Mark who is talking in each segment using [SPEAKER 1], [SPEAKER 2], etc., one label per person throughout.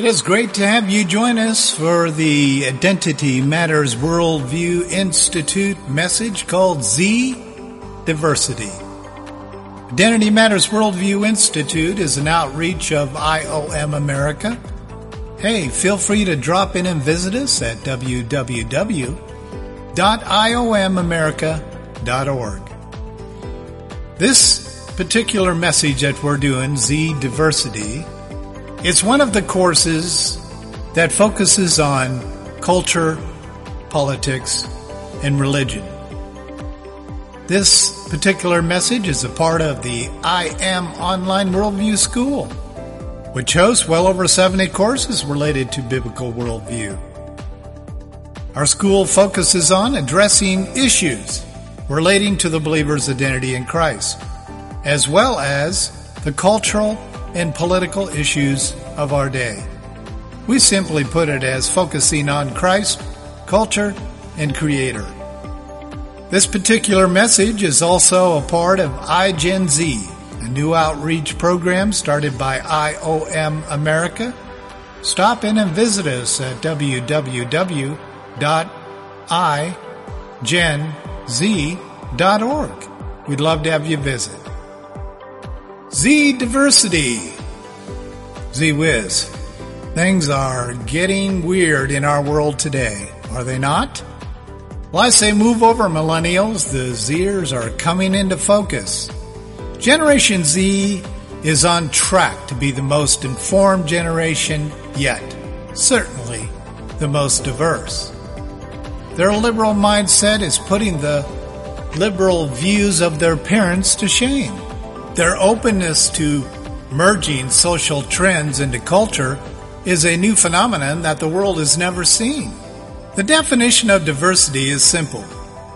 [SPEAKER 1] It is great to have you join us for the Identity Matters Worldview Institute message called Z Diversity. Identity Matters Worldview Institute is an outreach of IOM America. Hey, feel free to drop in and visit us at www.iomamerica.org. This particular message that we're doing, Z Diversity, it's one of the courses that focuses on culture, politics, and religion. This particular message is a part of the IM Online Worldview School, which hosts well over 70 courses related to biblical worldview. Our school focuses on addressing issues relating to the believer's identity in Christ, as well as the cultural and political issues of our day. We simply put it as focusing on Christ, culture, and Creator. This particular message is also a part of iGenZ, Z, a new outreach program started by IOM America. Stop in and visit us at www.igenz.org. We'd love to have you visit. Z Diversity. Z Wiz. Things are getting weird in our world today, are they not? Well, I say move over, millennials. The Zers are coming into focus. Generation Z is on track to be the most informed generation yet. Certainly the most diverse. Their liberal mindset is putting the liberal views of their parents to shame. Their openness to merging social trends into culture is a new phenomenon that the world has never seen. The definition of diversity is simple.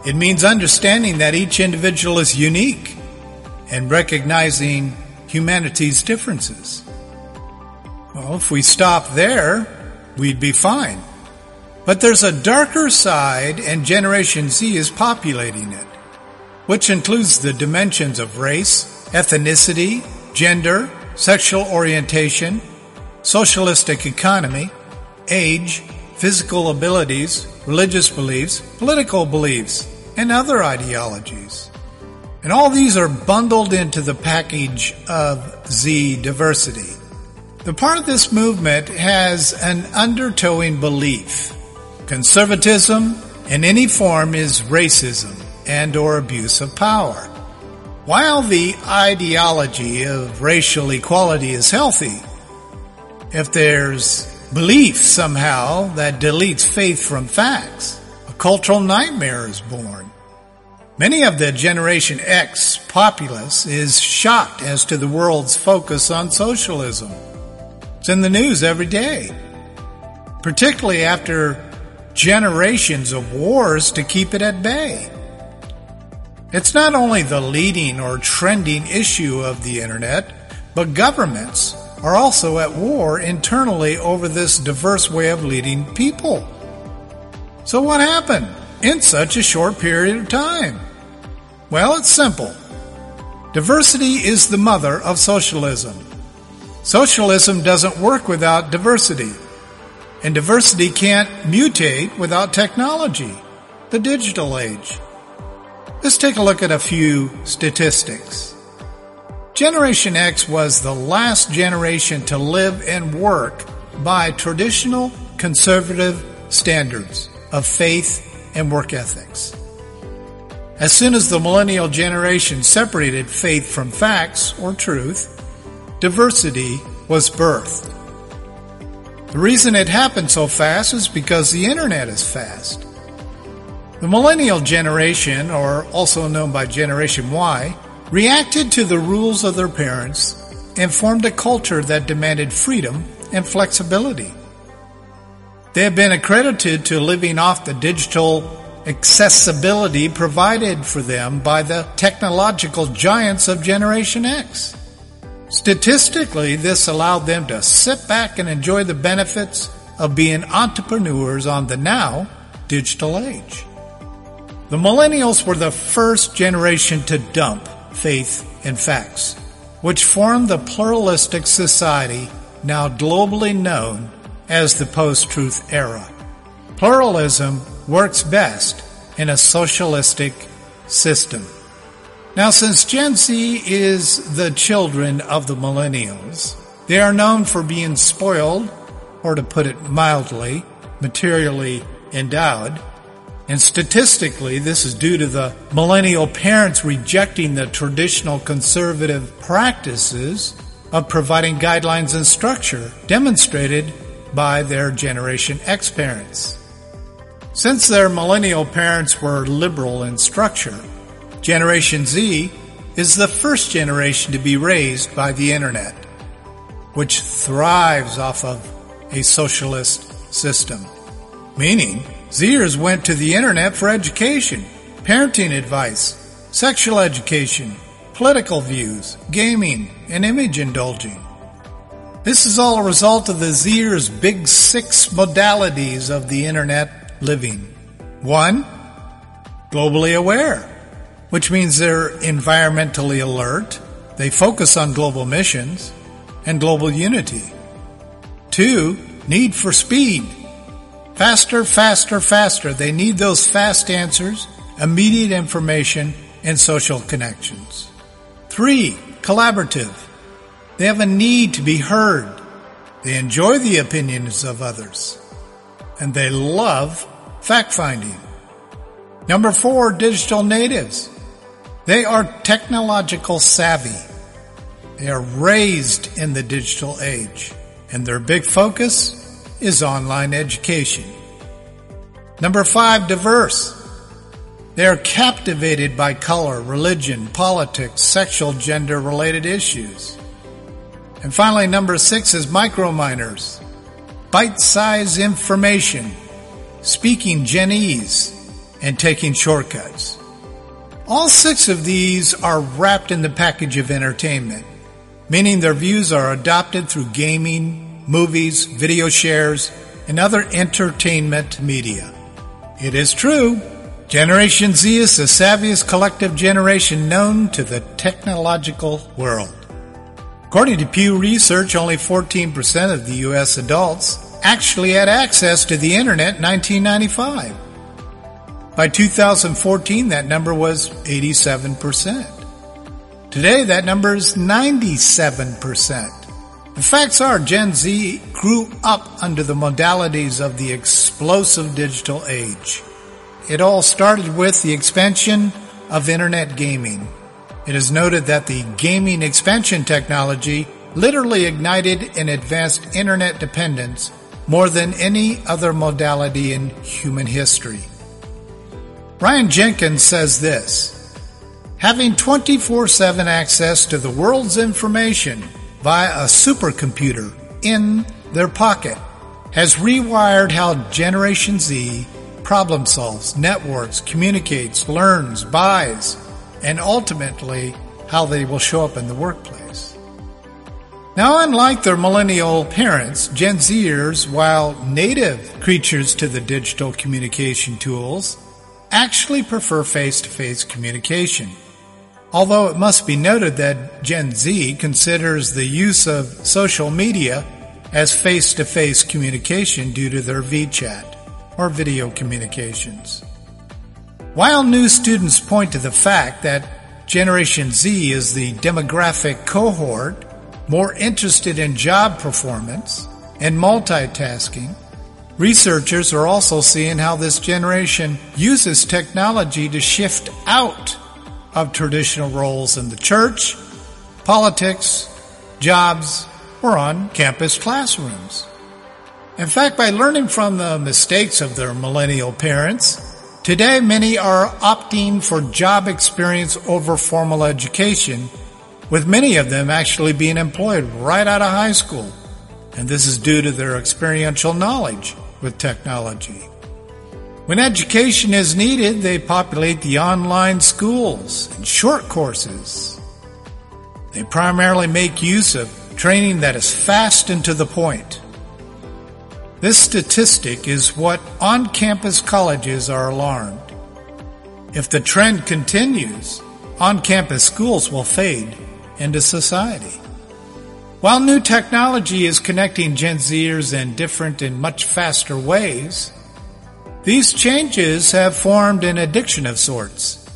[SPEAKER 1] It means understanding that each individual is unique and recognizing humanity's differences. Well, if we stop there, we'd be fine. But there's a darker side and Generation Z is populating it, which includes the dimensions of race, ethnicity, gender, sexual orientation, socialistic economy, age, physical abilities, religious beliefs, political beliefs, and other ideologies. And all these are bundled into the package of Z diversity. The part of this movement has an undertowing belief. Conservatism in any form is racism and or abuse of power. While the ideology of racial equality is healthy, if there's belief somehow that deletes faith from facts, a cultural nightmare is born. Many of the Generation X populace is shocked as to the world's focus on socialism. It's in the news every day, particularly after generations of wars to keep it at bay. It's not only the leading or trending issue of the internet, but governments are also at war internally over this diverse way of leading people. So what happened in such a short period of time? Well, it's simple. Diversity is the mother of socialism. Socialism doesn't work without diversity. And diversity can't mutate without technology, the digital age. Let's take a look at a few statistics. Generation X was the last generation to live and work by traditional conservative standards of faith and work ethics. As soon as the millennial generation separated faith from facts or truth, diversity was birthed. The reason it happened so fast is because the internet is fast. The millennial generation, or also known by Generation Y, reacted to the rules of their parents and formed a culture that demanded freedom and flexibility. They have been accredited to living off the digital accessibility provided for them by the technological giants of Generation X. Statistically, this allowed them to sit back and enjoy the benefits of being entrepreneurs on the now digital age. The millennials were the first generation to dump faith and facts, which formed the pluralistic society now globally known as the post-truth era. Pluralism works best in a socialistic system. Now, since Gen Z is the children of the millennials, they are known for being spoiled, or to put it mildly, materially endowed. And statistically, this is due to the millennial parents rejecting the traditional conservative practices of providing guidelines and structure demonstrated by their Generation X parents. Since their millennial parents were liberal in structure, Generation Z is the first generation to be raised by the internet, which thrives off of a socialist system. Meaning, Zers went to the internet for education, parenting advice, sexual education, political views, gaming, and image indulging. This is all a result of the Zers' big six modalities of the internet living. One, globally aware, which means they're environmentally alert, they focus on global missions and global unity. Two, need for speed. Faster, faster, faster. They need those fast answers, immediate information, and social connections. Three, collaborative. They have a need to be heard. They enjoy the opinions of others. And they love fact finding. Number four, digital natives. They are technological savvy. They are raised in the digital age and their big focus is online education. Number five, diverse. They are captivated by color, religion, politics, sexual, gender related issues. And finally, number six is microminors. Bite-sized information, speaking Genese, and taking shortcuts. All six of these are wrapped in the package of entertainment, meaning their views are adopted through gaming, movies, video shares, and other entertainment media. It is true, Generation Z is the savviest collective generation known to the technological world. According to Pew Research, only 14% of the U.S. adults actually had access to the internet in 1995. By 2014, that number was 87%. Today, that number is 97%. The facts are Gen Z grew up under the modalities of the explosive digital age. It all started with the expansion of internet gaming. It is noted that the gaming expansion technology literally ignited an advanced internet dependence more than any other modality in human history. Ryan Jenkins says this, having 24-7 access to the world's information via a supercomputer in their pocket has rewired how Generation Z problem solves, networks, communicates, learns, buys, and ultimately how they will show up in the workplace. Now, unlike their millennial parents, Gen Zers, while native creatures to the digital communication tools, actually prefer face-to-face communication. Although it must be noted that Gen Z considers the use of social media as face-to-face communication due to their VChat or video communications. While new students point to the fact that Generation Z is the demographic cohort more interested in job performance and multitasking, researchers are also seeing how this generation uses technology to shift out of traditional roles in the church, politics, jobs, or on campus classrooms. In fact, by learning from the mistakes of their millennial parents, today many are opting for job experience over formal education, with many of them actually being employed right out of high school. And this is due to their experiential knowledge with technology. When education is needed, they populate the online schools and short courses. They primarily make use of training that is fast and to the point. This statistic is what on-campus colleges are alarmed. If the trend continues, on-campus schools will fade into society. While new technology is connecting Gen Zers in different and much faster ways, these changes have formed an addiction of sorts,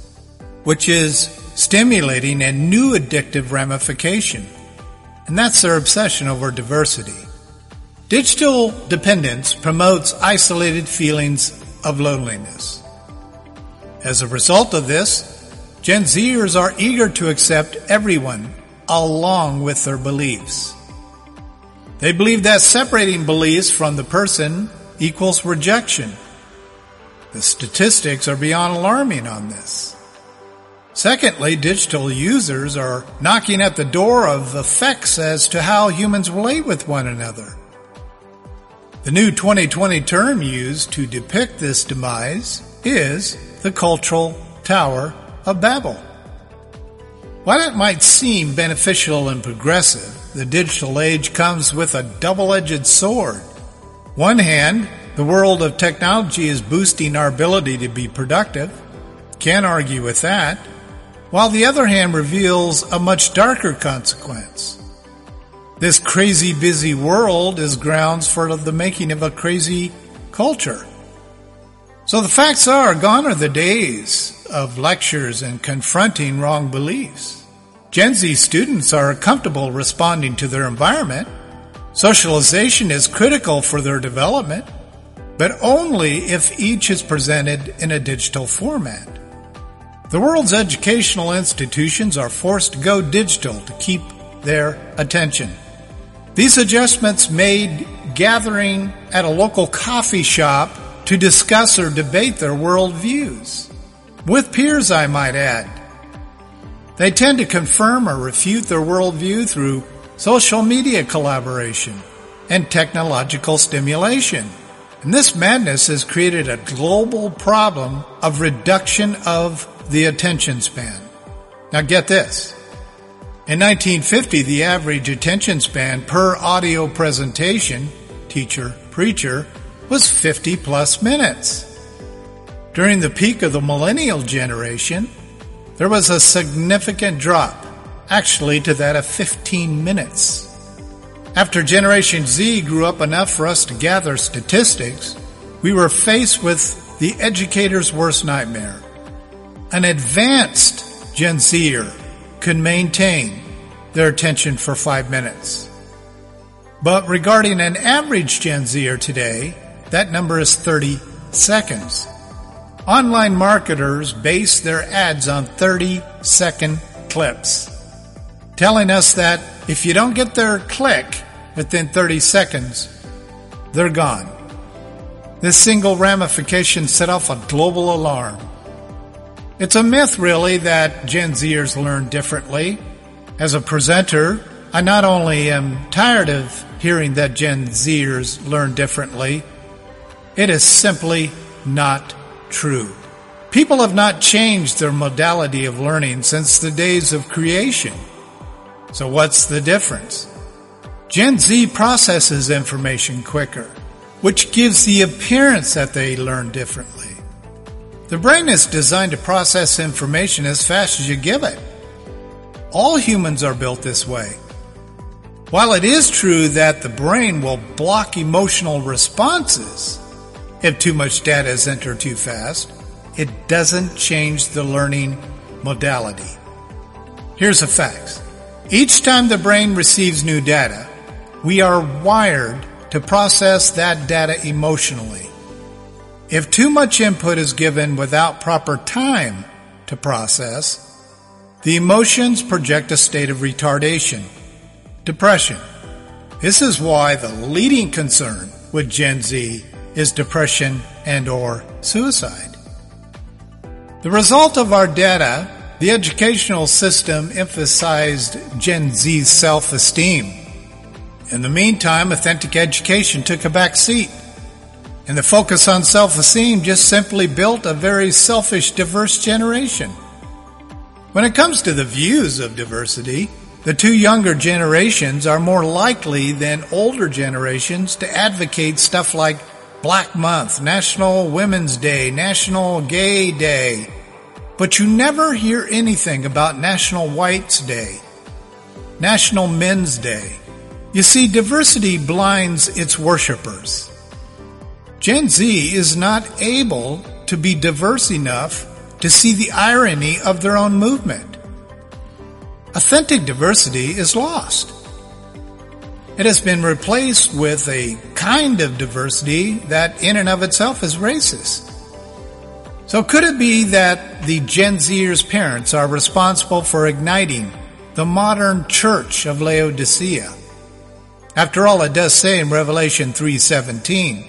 [SPEAKER 1] which is stimulating a new addictive ramification. And that's their obsession over diversity. Digital dependence promotes isolated feelings of loneliness. As a result of this, Gen Zers are eager to accept everyone along with their beliefs. They believe that separating beliefs from the person equals rejection. The statistics are beyond alarming on this. Secondly, digital users are knocking at the door of effects as to how humans relate with one another. The new 2020 term used to depict this demise is the cultural tower of Babel. While it might seem beneficial and progressive, the digital age comes with a double-edged sword. One hand, the world of technology is boosting our ability to be productive. Can't argue with that. While the other hand reveals a much darker consequence. This crazy busy world is grounds for the making of a crazy culture. So the facts are, gone are the days of lectures and confronting wrong beliefs. Gen Z students are comfortable responding to their environment. Socialization is critical for their development, but only if each is presented in a digital format. The world's educational institutions are forced to go digital to keep their attention. These adjustments made gathering at a local coffee shop to discuss or debate their worldviews. With peers, I might add. They tend to confirm or refute their worldview through social media collaboration and technological stimulation. And this madness has created a global problem of reduction of the attention span. Now get this. In 1950, the average attention span per audio presentation, teacher, preacher, was 50 plus minutes. During the peak of the millennial generation, there was a significant drop, actually to that of 15 minutes. After Generation Z grew up enough for us to gather statistics, we were faced with the educator's worst nightmare. An advanced Gen Zer could maintain their attention for five minutes. But regarding an average Gen Zer today, that number is 30 seconds. Online marketers base their ads on 30 second clips, telling us that if you don't get their click within 30 seconds, they're gone. This single ramification set off a global alarm. It's a myth, really, that Gen Zers learn differently. As a presenter, I not only am tired of hearing that Gen Zers learn differently, it is simply not true. People have not changed their modality of learning since the days of creation. So what's the difference? Gen Z processes information quicker, which gives the appearance that they learn differently. The brain is designed to process information as fast as you give it. All humans are built this way. While it is true that the brain will block emotional responses, if too much data is entered too fast, it doesn't change the learning modality. Here's the facts. Each time the brain receives new data, we are wired to process that data emotionally. If too much input is given without proper time to process, the emotions project a state of retardation, depression. This is why the leading concern with Gen Z is depression and or suicide. The result of our data, the educational system emphasized Gen Z's self-esteem. In the meantime, authentic education took a back seat. And the focus on self-esteem just simply built a very selfish, diverse generation. When it comes to the views of diversity, the two younger generations are more likely than older generations to advocate stuff like Black Month, National Women's Day, National Gay Day. But you never hear anything about National Whites Day, National Men's Day, You see, diversity blinds its worshippers. Gen Z is not able to be diverse enough to see the irony of their own movement. Authentic diversity is lost. It has been replaced with a kind of diversity that in and of itself is racist. So could it be that the Gen Zers' parents are responsible for igniting the modern church of Laodicea? After all, it does say in Revelation 3:17,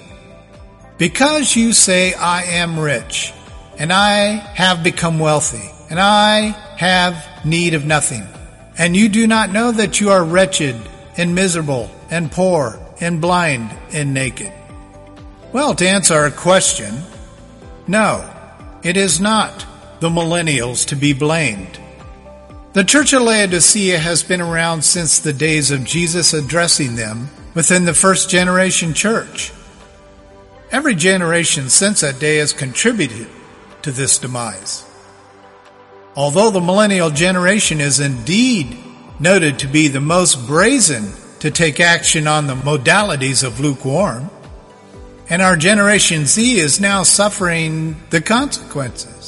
[SPEAKER 1] "Because you say I am rich, and I have become wealthy, and I have need of nothing, and you do not know that you are wretched and miserable and poor and blind and naked? Well, to answer our question, no, it is not the millennials to be blamed. The Church of Laodicea has been around since the days of Jesus addressing them within the first generation church. Every generation since that day has contributed to this demise. Although the millennial generation is indeed noted to be the most brazen to take action on the modalities of lukewarm. And our Generation Z is now suffering the consequences.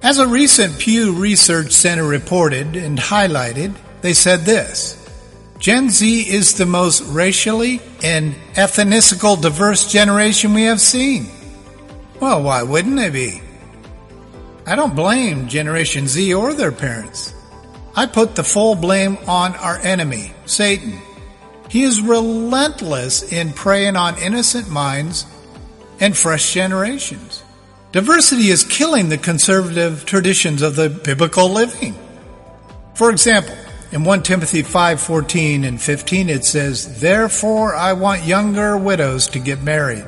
[SPEAKER 1] As a recent Pew Research Center reported and highlighted, they said this. Gen Z is the most racially and ethnicical diverse generation we have seen. Well, why wouldn't they be? I don't blame Generation Z or their parents. I put the full blame on our enemy, Satan. He is relentless in preying on innocent minds and fresh generations. Diversity is killing the conservative traditions of the biblical living. For example, in 1 Timothy 5:14 and 15 it says, "Therefore I want younger widows to get married,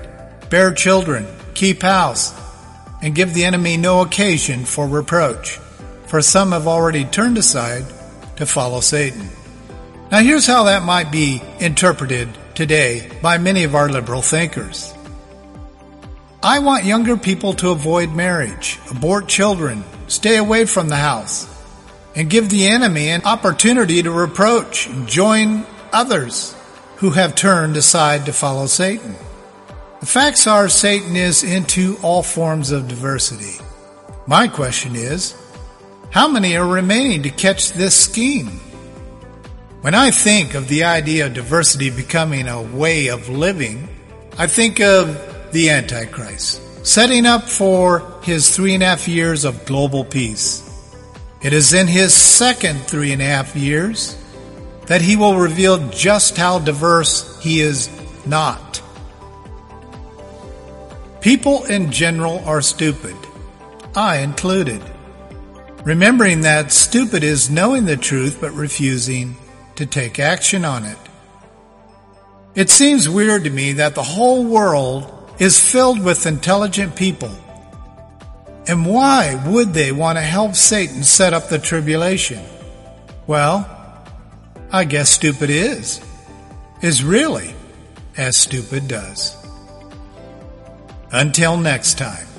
[SPEAKER 1] bear children, keep house, and give the enemy no occasion for reproach." for some have already turned aside to follow Satan. Now here's how that might be interpreted today by many of our liberal thinkers. I want younger people to avoid marriage, abort children, stay away from the house, and give the enemy an opportunity to reproach and join others who have turned aside to follow Satan. The facts are Satan is into all forms of diversity. My question is, how many are remaining to catch this scheme? When I think of the idea of diversity becoming a way of living, I think of the Antichrist, setting up for his three and a half years of global peace. It is in his second three and a half years that he will reveal just how diverse he is not. People in general are stupid, I included. Remembering that stupid is knowing the truth but refusing to take action on it. It seems weird to me that the whole world is filled with intelligent people. And why would they want to help Satan set up the tribulation? Well, I guess stupid is, is really as stupid does. Until next time.